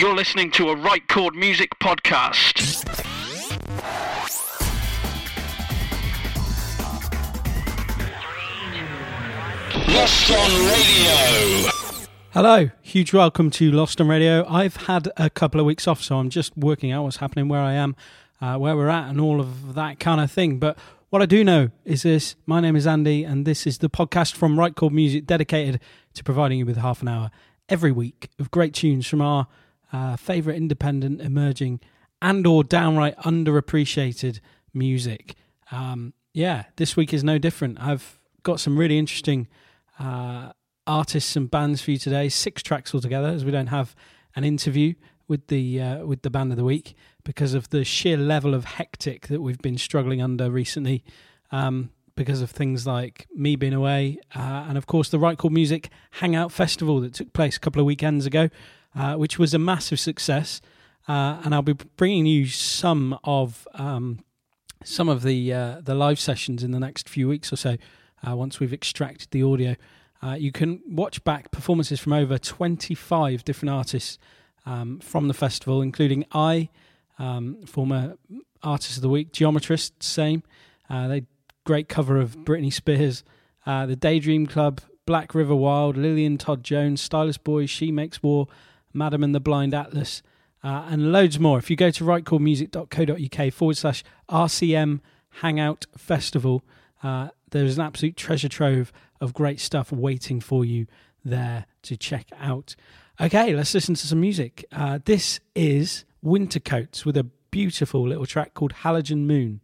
You're listening to a Right Chord Music podcast. Lost on Radio. Hello, huge welcome to Lost on Radio. I've had a couple of weeks off, so I'm just working out what's happening, where I am, uh, where we're at, and all of that kind of thing. But what I do know is this my name is Andy, and this is the podcast from Right Chord Music dedicated to providing you with half an hour every week of great tunes from our uh, favourite independent, emerging, and or downright underappreciated music. Um, yeah, this week is no different. I've got some really interesting uh, artists and bands for you today. Six tracks altogether, as we don't have an interview with the uh, with the band of the week because of the sheer level of hectic that we've been struggling under recently. Um, because of things like me being away, uh, and of course the Right Chord Music Hangout Festival that took place a couple of weekends ago, uh, which was a massive success. Uh, and I'll be bringing you some of um, some of the uh, the live sessions in the next few weeks or so. Uh, once we've extracted the audio, uh, you can watch back performances from over 25 different artists um, from the festival, including I, um, former artist of the week, Geometrist, same. Uh, they great cover of Britney Spears, the Daydream Club, Black River Wild, Lillian Todd Jones, Stylist Boys, She Makes War, Madam and the Blind Atlas, uh, and loads more. If you go to rightchordmusic.co.uk forward slash RCM Hangout Festival, uh, there's an absolute treasure trove of great stuff waiting for you there to check out. Okay, let's listen to some music. Uh, this is Winter Coats with a beautiful little track called Halogen Moon.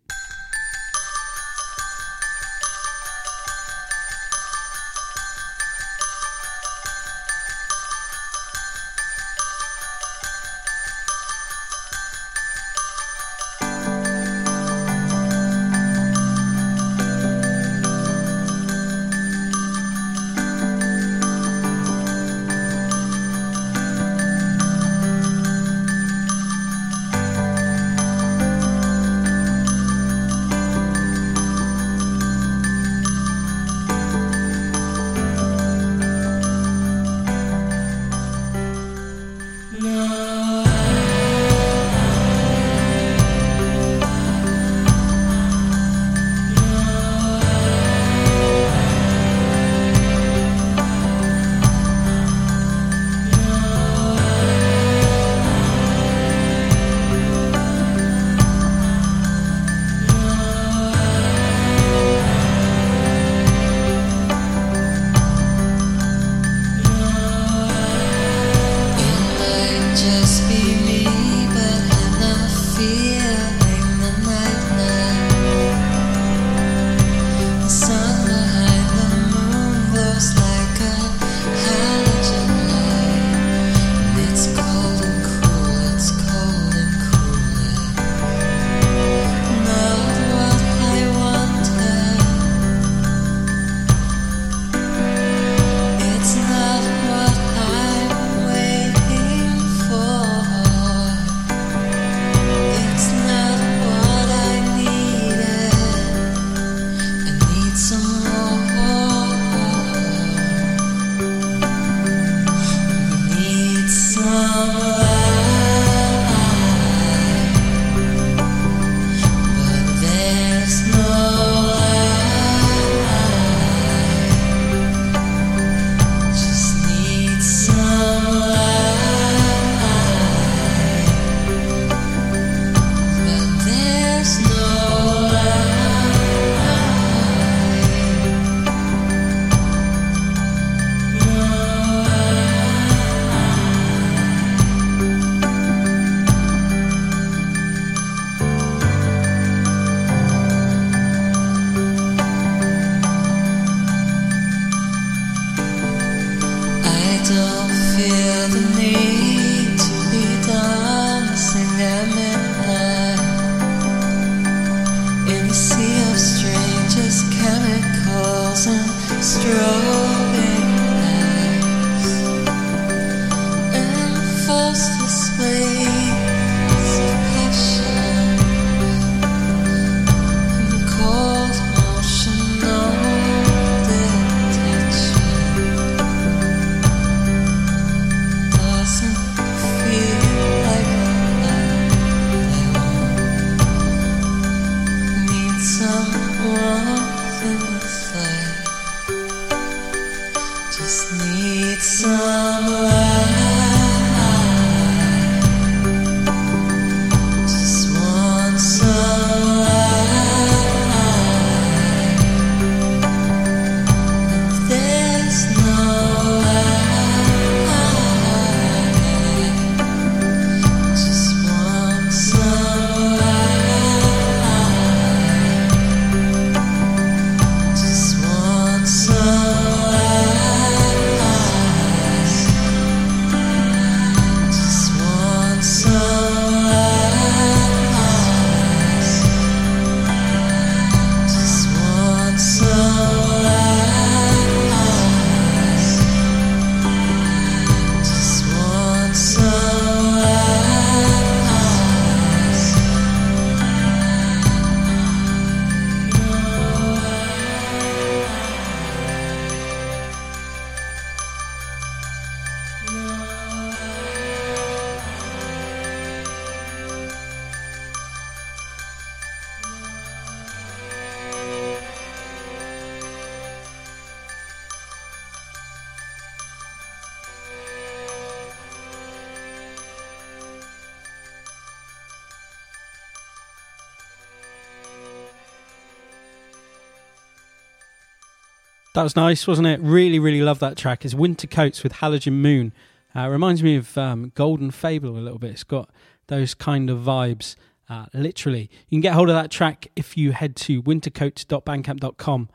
That was nice, wasn't it? Really, really love that track. It's Winter Coats with Halogen Moon. Uh, reminds me of um, Golden Fable a little bit. It's got those kind of vibes, uh, literally. You can get hold of that track if you head to wintercoats.bandcamp.com.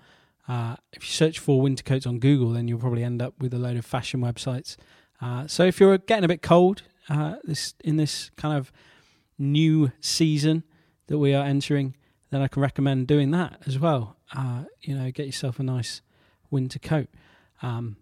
Uh, if you search for Wintercoats on Google, then you'll probably end up with a load of fashion websites. Uh, so if you're getting a bit cold uh, this in this kind of new season that we are entering, then I can recommend doing that as well. Uh, you know, get yourself a nice winter coat. Um,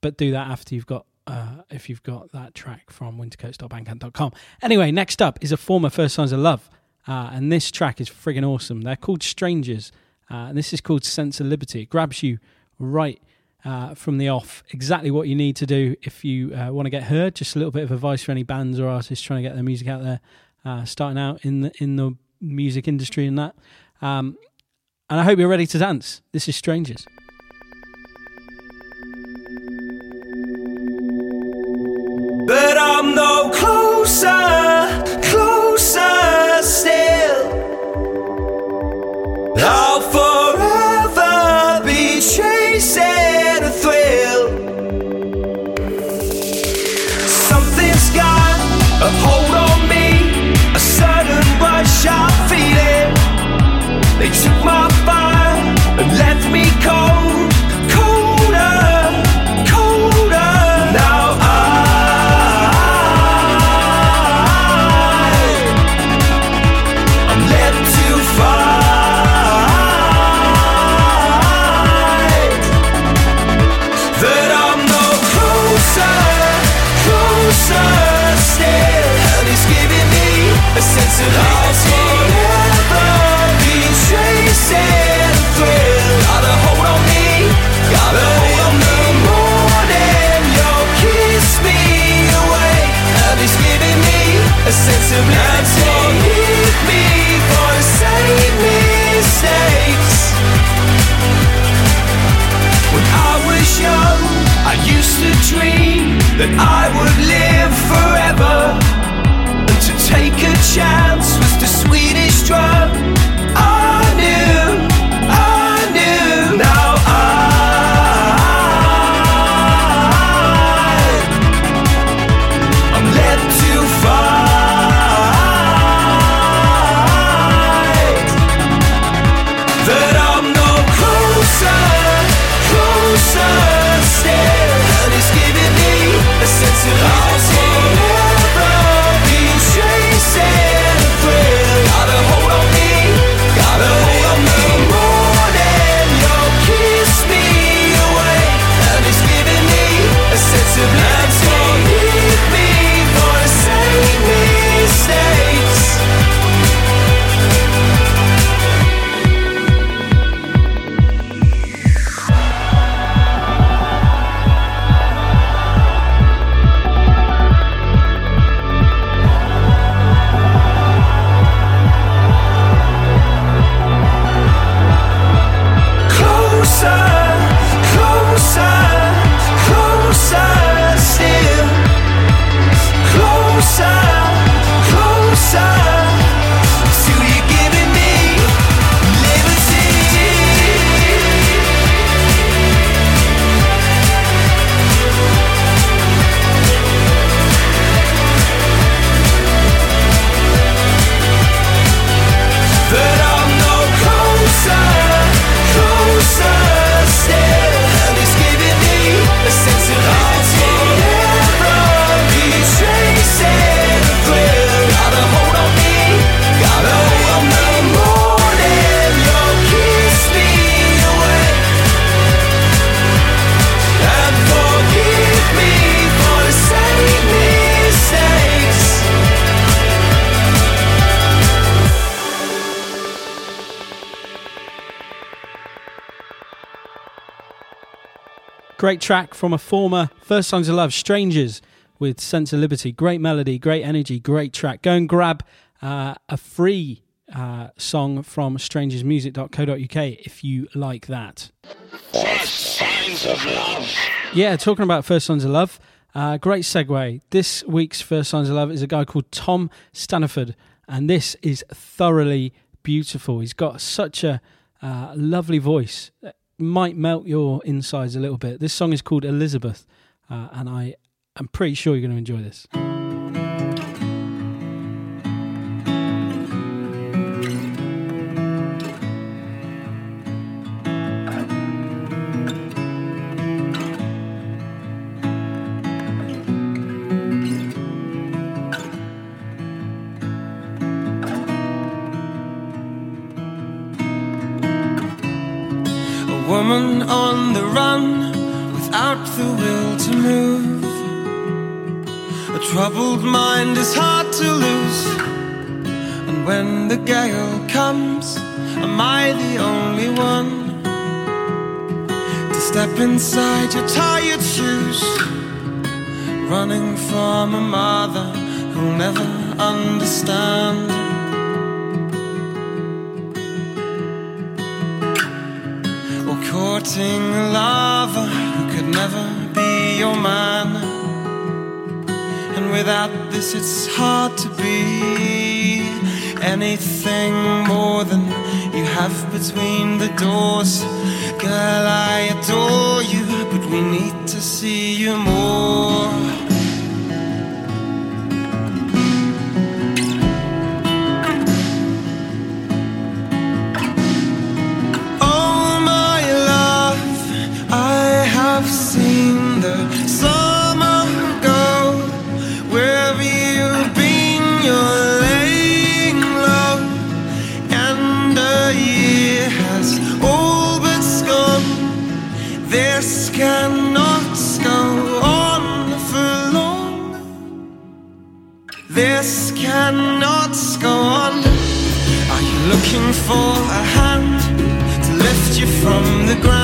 but do that after you've got uh, if you've got that track from wintercoats.bandcamp.com. Anyway, next up is a former First Signs of Love, uh, and this track is friggin' awesome. They're called Strangers, uh, and this is called Sense of Liberty. It grabs you right uh, from the off, exactly what you need to do if you uh, want to get heard. Just a little bit of advice for any bands or artists trying to get their music out there, uh, starting out in the in the music industry and that. Um, and I hope you're ready to dance. This is Strangers. Closer, To dream that I would live forever. And to take a chance Great track from a former First Signs of Love, Strangers, with Sense of Liberty. Great melody, great energy, great track. Go and grab uh, a free uh, song from strangersmusic.co.uk if you like that. First signs of love. Yeah, talking about First Signs of Love, uh, great segue. This week's First Signs of Love is a guy called Tom Staniford, and this is thoroughly beautiful. He's got such a uh, lovely voice, might melt your insides a little bit. This song is called Elizabeth, uh, and I am pretty sure you're going to enjoy this. Run without the will to move. A troubled mind is hard to lose. And when the gale comes, am I the only one to step inside your tired shoes? Running from a mother who'll never understand. Courting a lover who could never be your man. And without this, it's hard to be anything more than you have between the doors. Girl, I adore you, but we need to see you more. Looking for a hand to lift you from the ground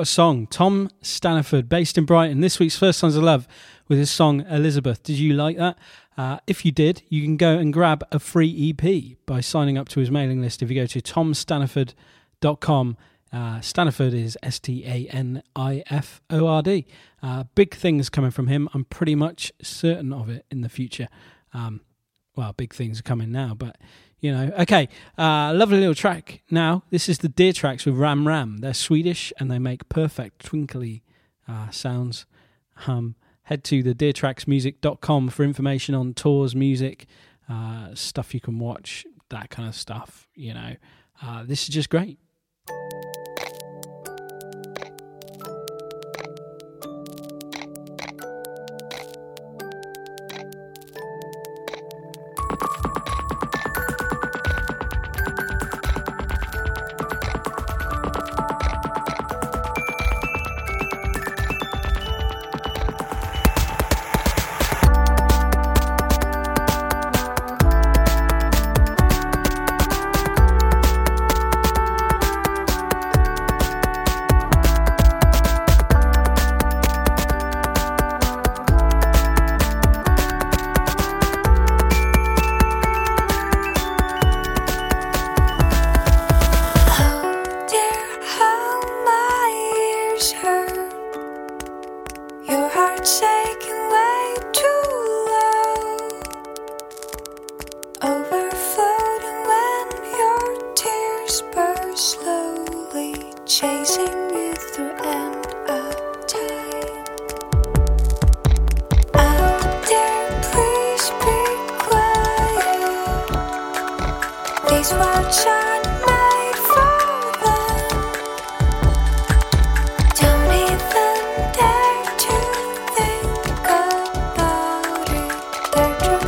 what a song. Tom Staniford, based in Brighton, this week's First Signs of Love with his song Elizabeth. Did you like that? Uh, if you did, you can go and grab a free EP by signing up to his mailing list. If you go to tomstaniford.com, uh, Staniford is S T A N I F O R D. Uh, big things coming from him. I'm pretty much certain of it in the future. Um, well, big things are coming now, but you know. Okay, uh, lovely little track. Now, this is the Deer Tracks with Ram Ram. They're Swedish and they make perfect twinkly uh, sounds. Um, head to the deertracksmusic.com for information on tours, music, uh, stuff you can watch, that kind of stuff. You know, uh, this is just great.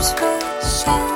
Dreams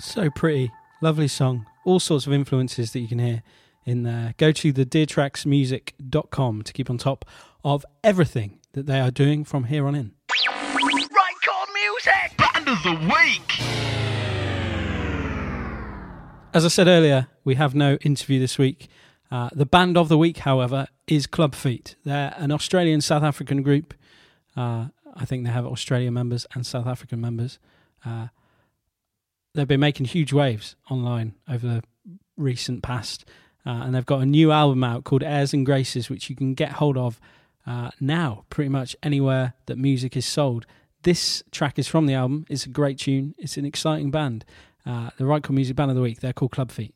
So pretty. Lovely song. All sorts of influences that you can hear in there. Go to the deertracksmusic.com to keep on top of everything that they are doing from here on in. Right chord music! Band of the week! As I said earlier, we have no interview this week. Uh, the band of the week, however, is Club Feet. They're an Australian South African group. Uh, I think they have Australian members and South African members. Uh, they've been making huge waves online over the recent past, uh, and they've got a new album out called Airs and Graces, which you can get hold of uh, now, pretty much anywhere that music is sold. This track is from the album. It's a great tune. It's an exciting band. Uh, the Right Music Band of the Week. They're called Club Feet.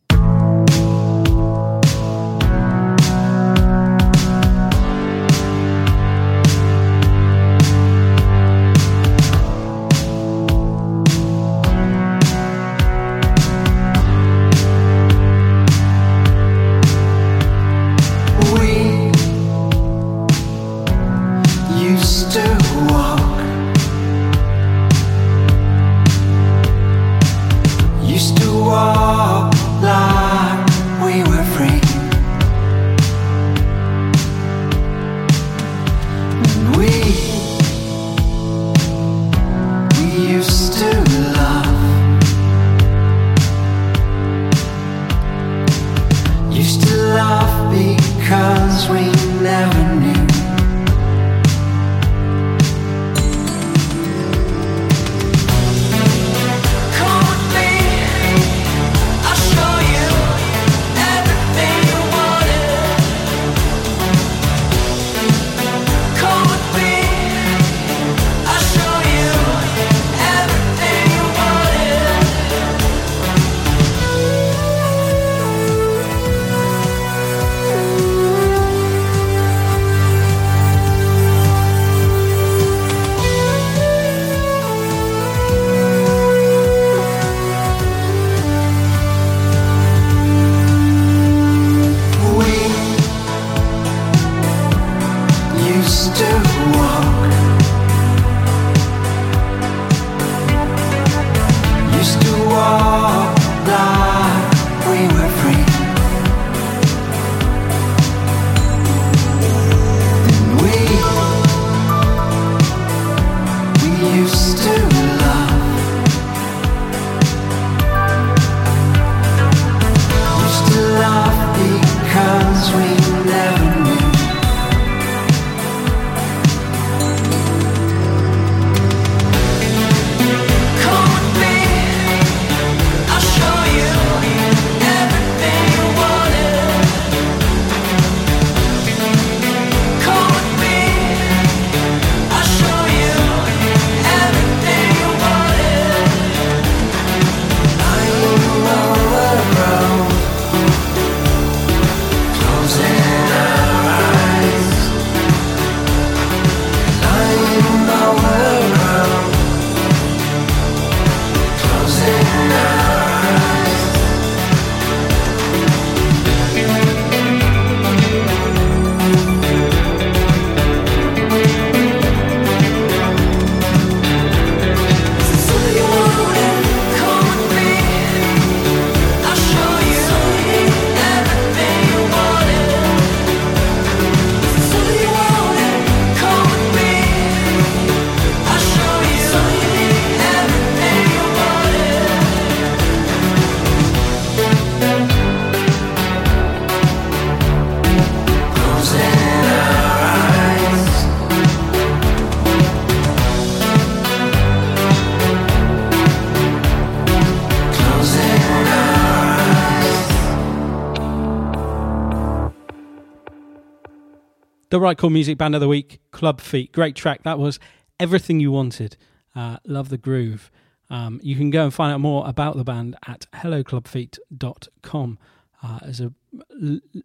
Right Chord Music Band of the Week, Club Feet. Great track. That was everything you wanted. Uh, love the groove. Um, you can go and find out more about the band at helloclubfeet.com. Uh, as a,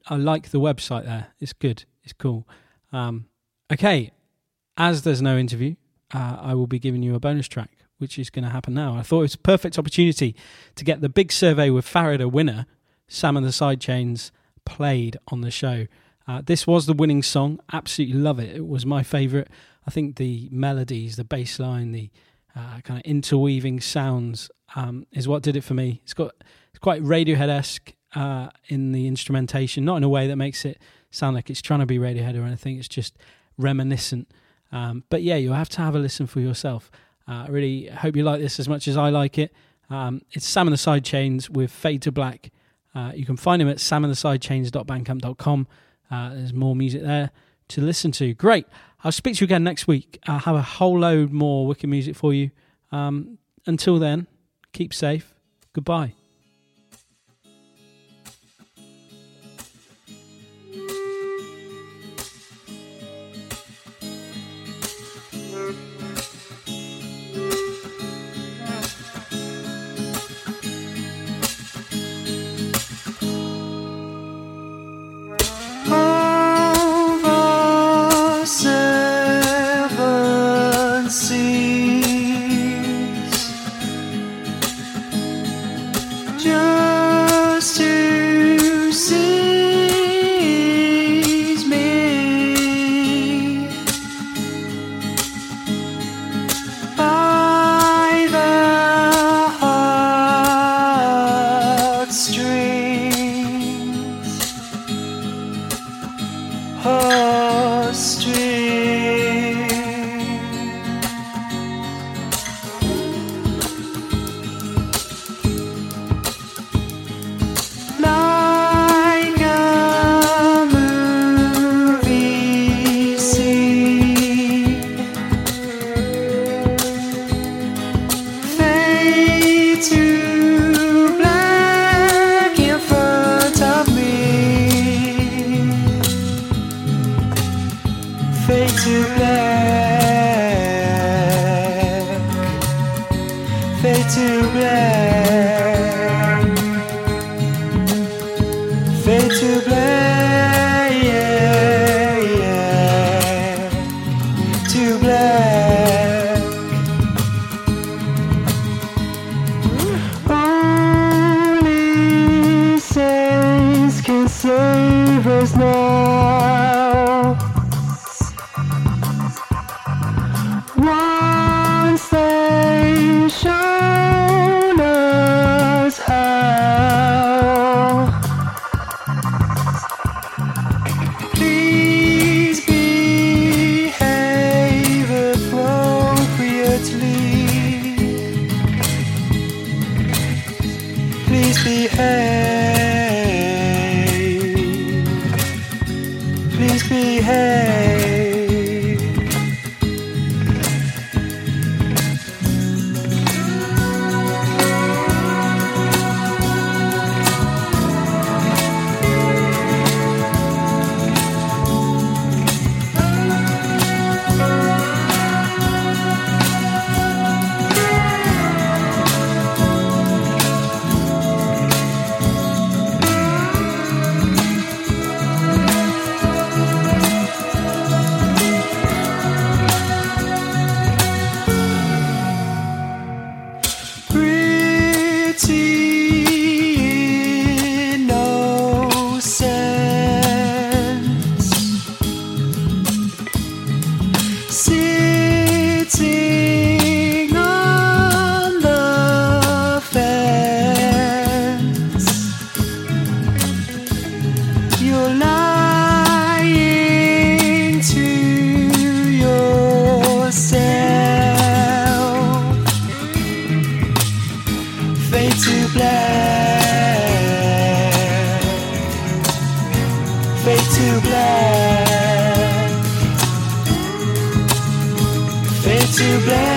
I like the website there. It's good. It's cool. Um, okay, as there's no interview, uh, I will be giving you a bonus track, which is going to happen now. I thought it was a perfect opportunity to get the big survey with Farida winner, Sam and the Sidechains, played on the show. Uh, this was the winning song. Absolutely love it. It was my favourite. I think the melodies, the bass line, the uh, kind of interweaving sounds um, is what did it for me. It's got it's quite Radiohead esque uh, in the instrumentation, not in a way that makes it sound like it's trying to be Radiohead or anything. It's just reminiscent. Um, but yeah, you'll have to have a listen for yourself. Uh, I really hope you like this as much as I like it. Um, it's Sam and the Sidechains with Fade to Black Uh, you can find him at samandthesidechains.bandcamp.com. Uh, there's more music there to listen to. Great. I'll speak to you again next week. I'll have a whole load more wicked music for you. Um, until then, keep safe. Goodbye. Fade to black, fade to black, fade to black, fade to black,